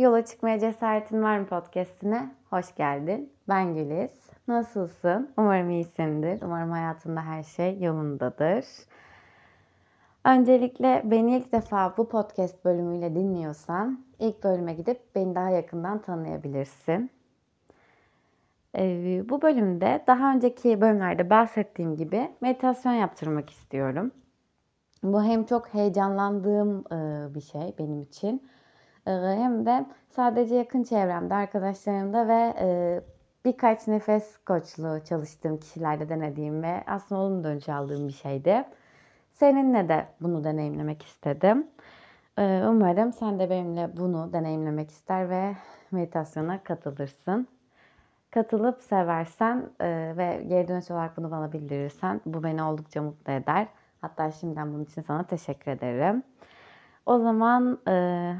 Yola çıkmaya cesaretin var mı podcastine? Hoş geldin. Ben Güliz. Nasılsın? Umarım iyisindir. Umarım hayatında her şey yolundadır. Öncelikle beni ilk defa bu podcast bölümüyle dinliyorsan ilk bölüme gidip beni daha yakından tanıyabilirsin. Ee, bu bölümde daha önceki bölümlerde bahsettiğim gibi meditasyon yaptırmak istiyorum. Bu hem çok heyecanlandığım e, bir şey benim için hem de sadece yakın çevremde, arkadaşlarımda ve e, birkaç nefes koçluğu çalıştığım kişilerde denediğim ve aslında olumlu dönüş aldığım bir şeydi. Seninle de bunu deneyimlemek istedim. Umarım sen de benimle bunu deneyimlemek ister ve meditasyona katılırsın. Katılıp seversen ve geri dönüş olarak bunu bana bildirirsen bu beni oldukça mutlu eder. Hatta şimdiden bunun için sana teşekkür ederim. O zaman e,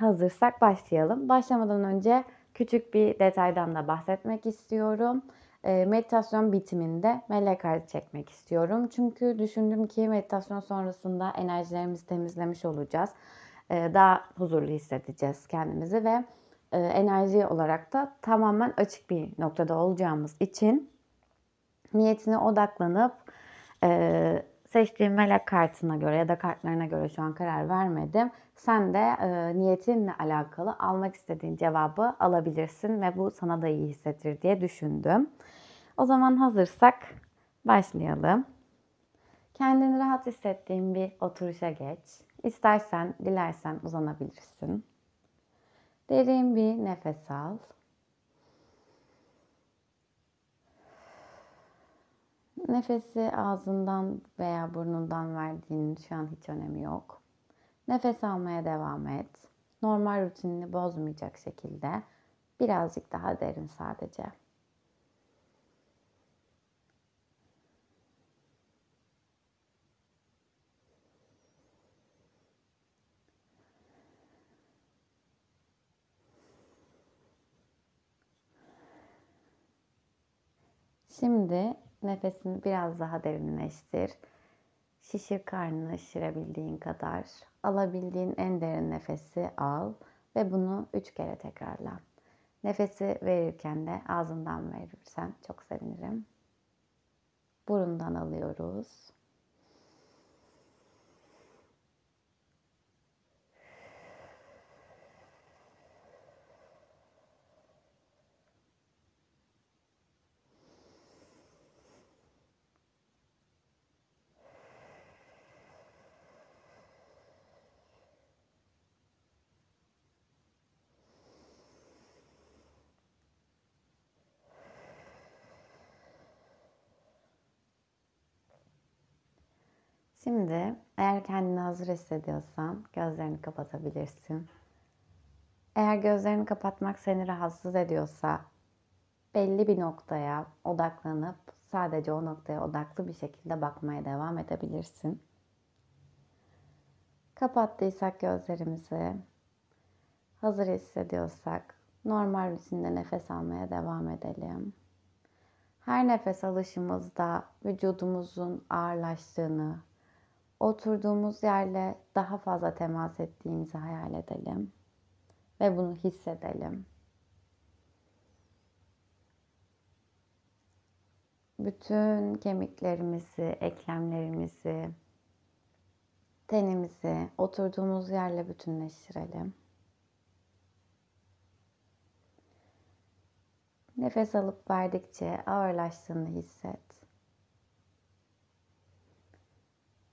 hazırsak başlayalım. Başlamadan önce küçük bir detaydan da bahsetmek istiyorum. E, meditasyon bitiminde melek kartı çekmek istiyorum. Çünkü düşündüm ki meditasyon sonrasında enerjilerimizi temizlemiş olacağız. E, daha huzurlu hissedeceğiz kendimizi ve e, enerji olarak da tamamen açık bir noktada olacağımız için niyetine odaklanıp e, seçtiğim melek kartına göre ya da kartlarına göre şu an karar vermedim. Sen de e, niyetinle alakalı almak istediğin cevabı alabilirsin ve bu sana da iyi hissettir diye düşündüm. O zaman hazırsak başlayalım. Kendini rahat hissettiğin bir oturuşa geç. İstersen, dilersen uzanabilirsin. Derin bir nefes al. Nefesi ağzından veya burnundan verdiğinin şu an hiç önemi yok. Nefes almaya devam et. Normal rutinini bozmayacak şekilde birazcık daha derin sadece. Şimdi Nefesini biraz daha derinleştir. Şişir karnını şişirebildiğin kadar. Alabildiğin en derin nefesi al ve bunu üç kere tekrarla. Nefesi verirken de ağzından verirsen çok sevinirim. Burundan alıyoruz. Şimdi eğer kendini hazır hissediyorsan gözlerini kapatabilirsin. Eğer gözlerini kapatmak seni rahatsız ediyorsa belli bir noktaya odaklanıp sadece o noktaya odaklı bir şekilde bakmaya devam edebilirsin. Kapattıysak gözlerimizi, hazır hissediyorsak normal rutinde nefes almaya devam edelim. Her nefes alışımızda vücudumuzun ağırlaştığını, oturduğumuz yerle daha fazla temas ettiğimizi hayal edelim ve bunu hissedelim. Bütün kemiklerimizi, eklemlerimizi, tenimizi oturduğumuz yerle bütünleştirelim. Nefes alıp verdikçe ağırlaştığını hisset.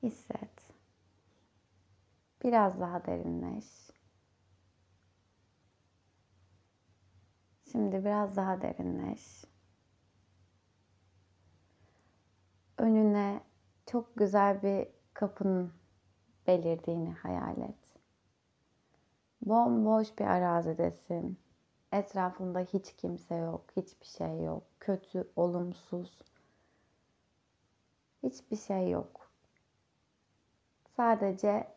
Hisset. Biraz daha derinleş. Şimdi biraz daha derinleş. Önüne çok güzel bir kapının belirdiğini hayal et. Bomboş bir arazidesin. Etrafında hiç kimse yok, hiçbir şey yok. Kötü, olumsuz. Hiçbir şey yok. Sadece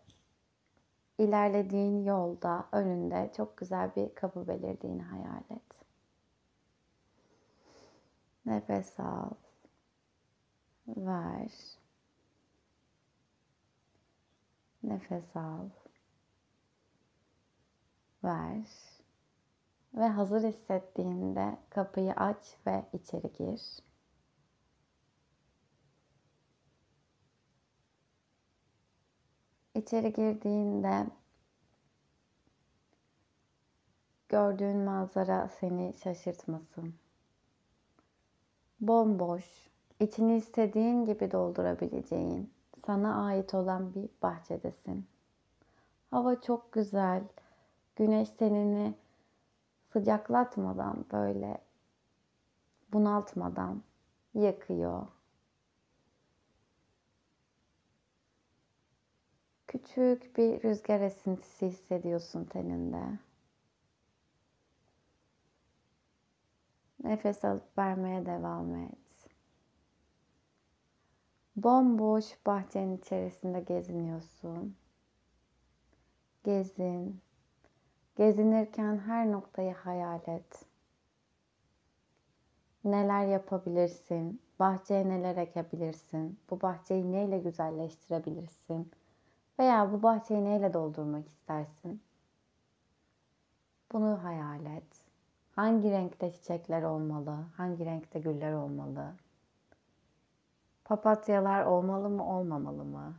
ilerlediğin yolda önünde çok güzel bir kapı belirdiğini hayal et. Nefes al. Ver. Nefes al. Ver. Ve hazır hissettiğinde kapıyı aç ve içeri gir. İçeri girdiğinde gördüğün manzara seni şaşırtmasın. Bomboş, içini istediğin gibi doldurabileceğin, sana ait olan bir bahçedesin. Hava çok güzel. Güneş tenini sıcaklatmadan böyle bunaltmadan yakıyor. Küçük bir rüzgar esintisi hissediyorsun teninde. Nefes alıp vermeye devam et. Bomboş bahçenin içerisinde geziniyorsun. Gezin. Gezinirken her noktayı hayal et. Neler yapabilirsin? Bahçeye neler ekebilirsin? Bu bahçeyi neyle güzelleştirebilirsin? Veya bu bahçeyi neyle doldurmak istersin? Bunu hayal et. Hangi renkte çiçekler olmalı? Hangi renkte güller olmalı? Papatyalar olmalı mı, olmamalı mı?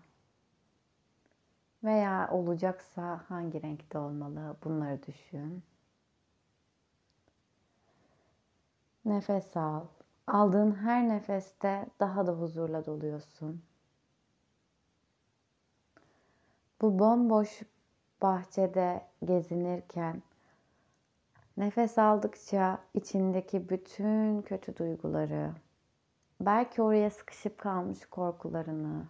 Veya olacaksa hangi renkte olmalı? Bunları düşün. Nefes al. Aldığın her nefeste daha da huzurla doluyorsun. Bu bomboş bahçede gezinirken nefes aldıkça içindeki bütün kötü duyguları, belki oraya sıkışıp kalmış korkularını,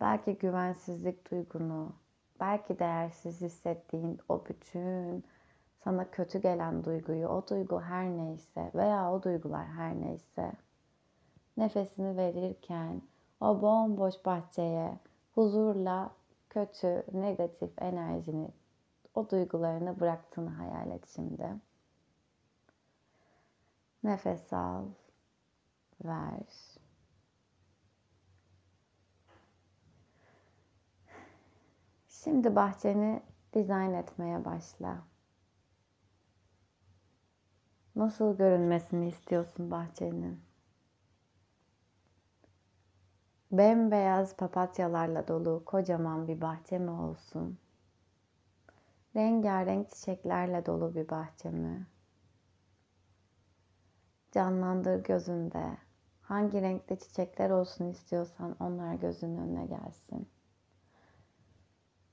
belki güvensizlik duygunu, belki değersiz hissettiğin o bütün sana kötü gelen duyguyu, o duygu her neyse veya o duygular her neyse nefesini verirken o bomboş bahçeye huzurla kötü, negatif enerjini, o duygularını bıraktığını hayal et şimdi. Nefes al, ver. Şimdi bahçeni dizayn etmeye başla. Nasıl görünmesini istiyorsun bahçenin? Bembeyaz papatyalarla dolu kocaman bir bahçe mi olsun? Rengarenk çiçeklerle dolu bir bahçe mi? Canlandır gözünde. Hangi renkte çiçekler olsun istiyorsan onlar gözünün önüne gelsin.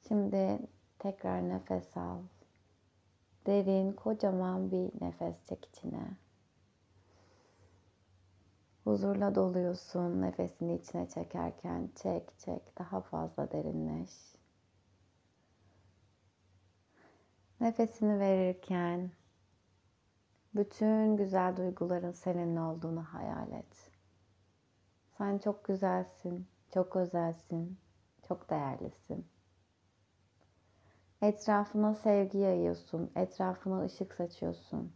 Şimdi tekrar nefes al. Derin, kocaman bir nefes çek içine. Huzurla doluyorsun nefesini içine çekerken. Çek, çek. Daha fazla derinleş. Nefesini verirken bütün güzel duyguların seninle olduğunu hayal et. Sen çok güzelsin, çok özelsin, çok değerlisin. Etrafına sevgi yayıyorsun, etrafına ışık saçıyorsun.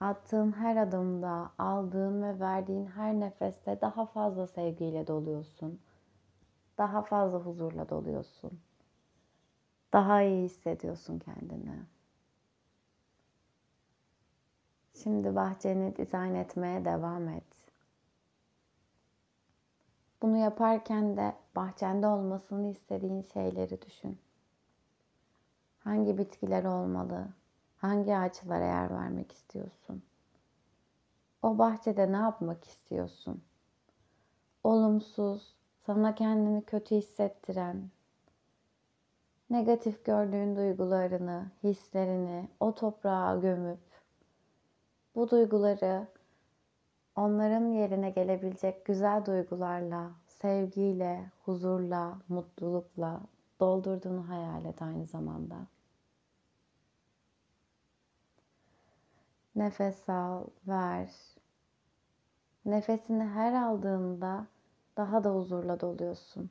Attığın her adımda, aldığın ve verdiğin her nefeste daha fazla sevgiyle doluyorsun. Daha fazla huzurla doluyorsun. Daha iyi hissediyorsun kendini. Şimdi bahçeni dizayn etmeye devam et. Bunu yaparken de bahçende olmasını istediğin şeyleri düşün. Hangi bitkiler olmalı? Hangi ağaçlara yer vermek istiyorsun? O bahçede ne yapmak istiyorsun? Olumsuz, sana kendini kötü hissettiren, negatif gördüğün duygularını, hislerini o toprağa gömüp bu duyguları onların yerine gelebilecek güzel duygularla, sevgiyle, huzurla, mutlulukla doldurduğunu hayal et aynı zamanda. Nefes al, ver. Nefesini her aldığında daha da huzurla doluyorsun.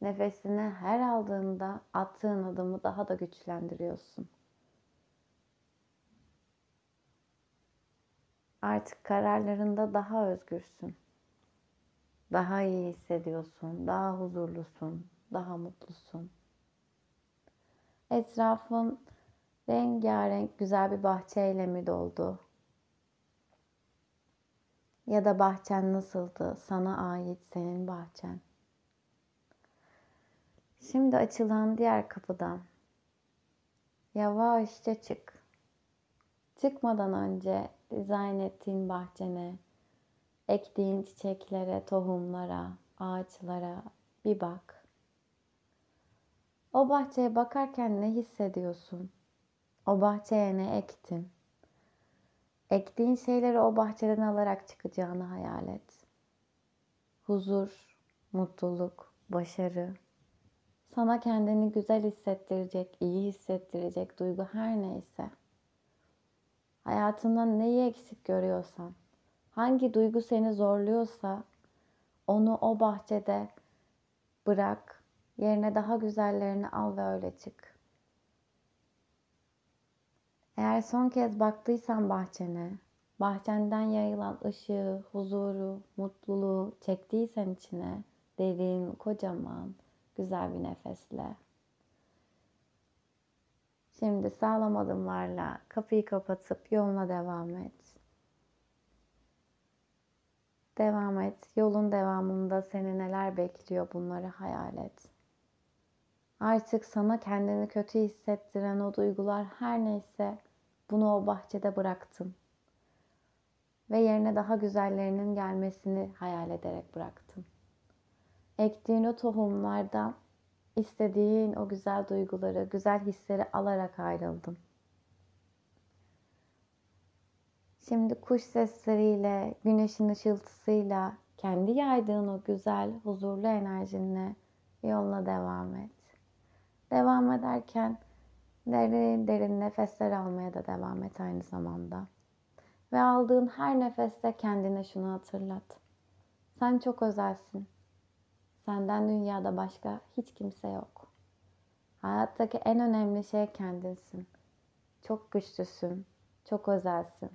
Nefesini her aldığında attığın adımı daha da güçlendiriyorsun. Artık kararlarında daha özgürsün. Daha iyi hissediyorsun, daha huzurlusun, daha mutlusun. Etrafın rengarenk güzel bir bahçeyle mi doldu? Ya da bahçen nasıldı? Sana ait senin bahçen. Şimdi açılan diğer kapıdan yavaşça çık. Çıkmadan önce dizayn ettiğin bahçene, ektiğin çiçeklere, tohumlara, ağaçlara bir bak. O bahçeye bakarken ne hissediyorsun? O bahçeye ne ektin? Ektiğin şeyleri o bahçeden alarak çıkacağını hayal et. Huzur, mutluluk, başarı. Sana kendini güzel hissettirecek, iyi hissettirecek duygu her neyse. Hayatından neyi eksik görüyorsan, hangi duygu seni zorluyorsa onu o bahçede bırak, yerine daha güzellerini al ve öyle çık. Eğer son kez baktıysan bahçene, bahçenden yayılan ışığı, huzuru, mutluluğu çektiysen içine derin, kocaman, güzel bir nefesle. Şimdi sağlam adımlarla kapıyı kapatıp yoluna devam et. Devam et. Yolun devamında seni neler bekliyor bunları hayal et. Artık sana kendini kötü hissettiren o duygular her neyse bunu o bahçede bıraktım. Ve yerine daha güzellerinin gelmesini hayal ederek bıraktım. Ektiğin o tohumlardan istediğin o güzel duyguları, güzel hisleri alarak ayrıldım. Şimdi kuş sesleriyle, güneşin ışıltısıyla, kendi yaydığın o güzel, huzurlu enerjinle yoluna devam et. Devam ederken derin derin nefesler almaya da devam et aynı zamanda. Ve aldığın her nefeste kendine şunu hatırlat. Sen çok özelsin. Senden dünyada başka hiç kimse yok. Hayattaki en önemli şey kendinsin. Çok güçlüsün, çok özelsin.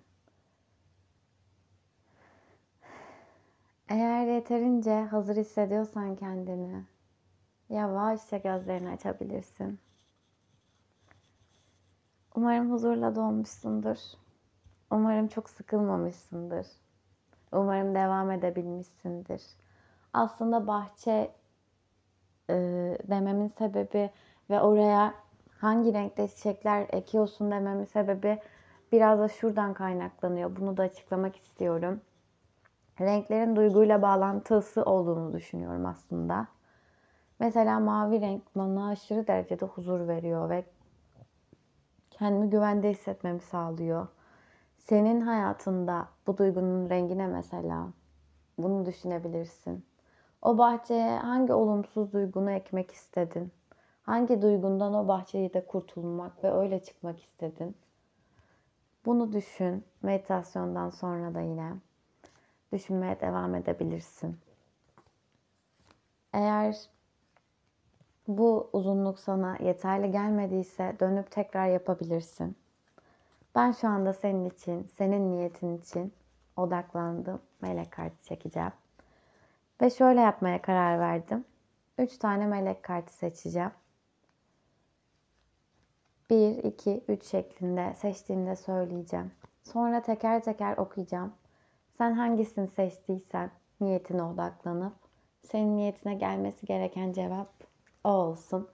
Eğer yeterince hazır hissediyorsan kendini, yavaşça gözlerini açabilirsin. Umarım huzurla dolmuşsundur. Umarım çok sıkılmamışsındır. Umarım devam edebilmişsindir. Aslında bahçe e, dememin sebebi ve oraya hangi renkte çiçekler ekiyorsun dememin sebebi biraz da şuradan kaynaklanıyor. Bunu da açıklamak istiyorum. Renklerin duyguyla bağlantısı olduğunu düşünüyorum aslında. Mesela mavi renk bana aşırı derecede huzur veriyor ve kendimi güvende hissetmemi sağlıyor. Senin hayatında bu duygunun rengine mesela bunu düşünebilirsin. O bahçeye hangi olumsuz duygunu ekmek istedin? Hangi duygundan o bahçeyi de kurtulmak ve öyle çıkmak istedin? Bunu düşün. Meditasyondan sonra da yine düşünmeye devam edebilirsin. Eğer bu uzunluk sana yeterli gelmediyse dönüp tekrar yapabilirsin. Ben şu anda senin için, senin niyetin için odaklandım. Melek kartı çekeceğim. Ve şöyle yapmaya karar verdim. 3 tane melek kartı seçeceğim. 1, 2, 3 şeklinde seçtiğimde söyleyeceğim. Sonra teker teker okuyacağım. Sen hangisini seçtiysen niyetine odaklanıp senin niyetine gelmesi gereken cevap o olsun.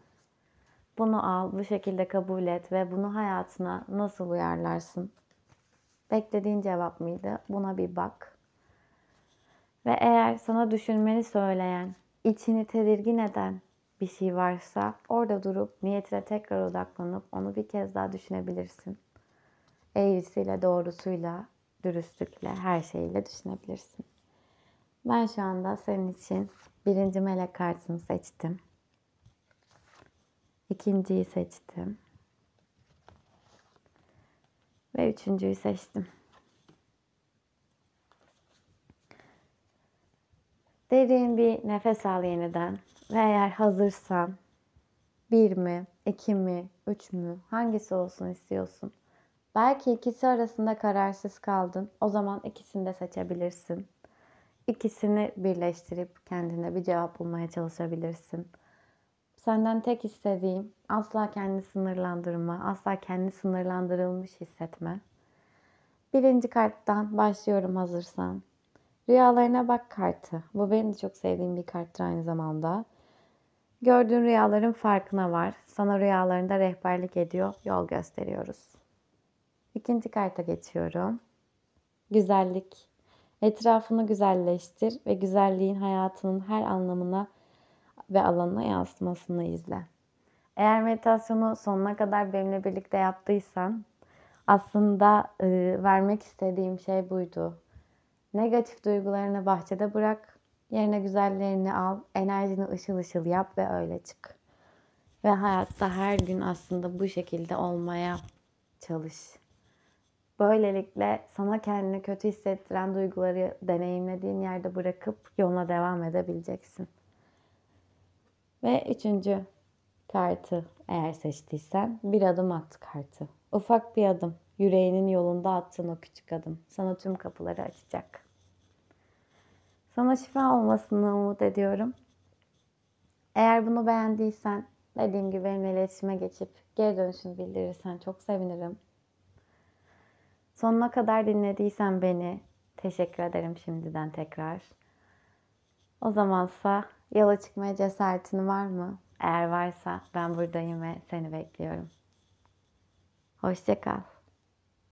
Bunu al, bu şekilde kabul et ve bunu hayatına nasıl uyarlarsın? Beklediğin cevap mıydı? Buna bir bak. Ve eğer sana düşünmeni söyleyen, içini tedirgin eden bir şey varsa orada durup niyetine tekrar odaklanıp onu bir kez daha düşünebilirsin. Eğrisiyle, doğrusuyla, dürüstlükle, her şeyle düşünebilirsin. Ben şu anda senin için birinci melek kartını seçtim. İkinciyi seçtim. Ve üçüncüyü seçtim. Derin bir nefes al yeniden. Ve eğer hazırsan bir mi, iki mi, üç mü hangisi olsun istiyorsun? Belki ikisi arasında kararsız kaldın. O zaman ikisini de seçebilirsin. İkisini birleştirip kendine bir cevap bulmaya çalışabilirsin. Senden tek istediğim asla kendini sınırlandırma, asla kendi sınırlandırılmış hissetme. Birinci karttan başlıyorum hazırsan. Rüyalarına bak kartı. Bu benim de çok sevdiğim bir karttır aynı zamanda. Gördüğün rüyaların farkına var. Sana rüyalarında rehberlik ediyor, yol gösteriyoruz. İkinci karta geçiyorum. Güzellik. Etrafını güzelleştir ve güzelliğin hayatının her anlamına ve alanına yansımasını izle. Eğer meditasyonu sonuna kadar benimle birlikte yaptıysan aslında e, vermek istediğim şey buydu. Negatif duygularını bahçede bırak, yerine güzellerini al, enerjini ışıl ışıl yap ve öyle çık. Ve hayatta her gün aslında bu şekilde olmaya çalış. Böylelikle sana kendini kötü hissettiren duyguları deneyimlediğin yerde bırakıp yoluna devam edebileceksin. Ve üçüncü kartı eğer seçtiysen bir adım at kartı. Ufak bir adım. Yüreğinin yolunda attığın o küçük adım. Sana tüm kapıları açacak. Sana şifa olmasını umut ediyorum. Eğer bunu beğendiysen dediğim gibi benimle iletişime geçip geri dönüşünü bildirirsen çok sevinirim. Sonuna kadar dinlediysen beni teşekkür ederim şimdiden tekrar. O zamansa yola çıkmaya cesaretin var mı? Eğer varsa ben buradayım ve seni bekliyorum. Hoşça kal.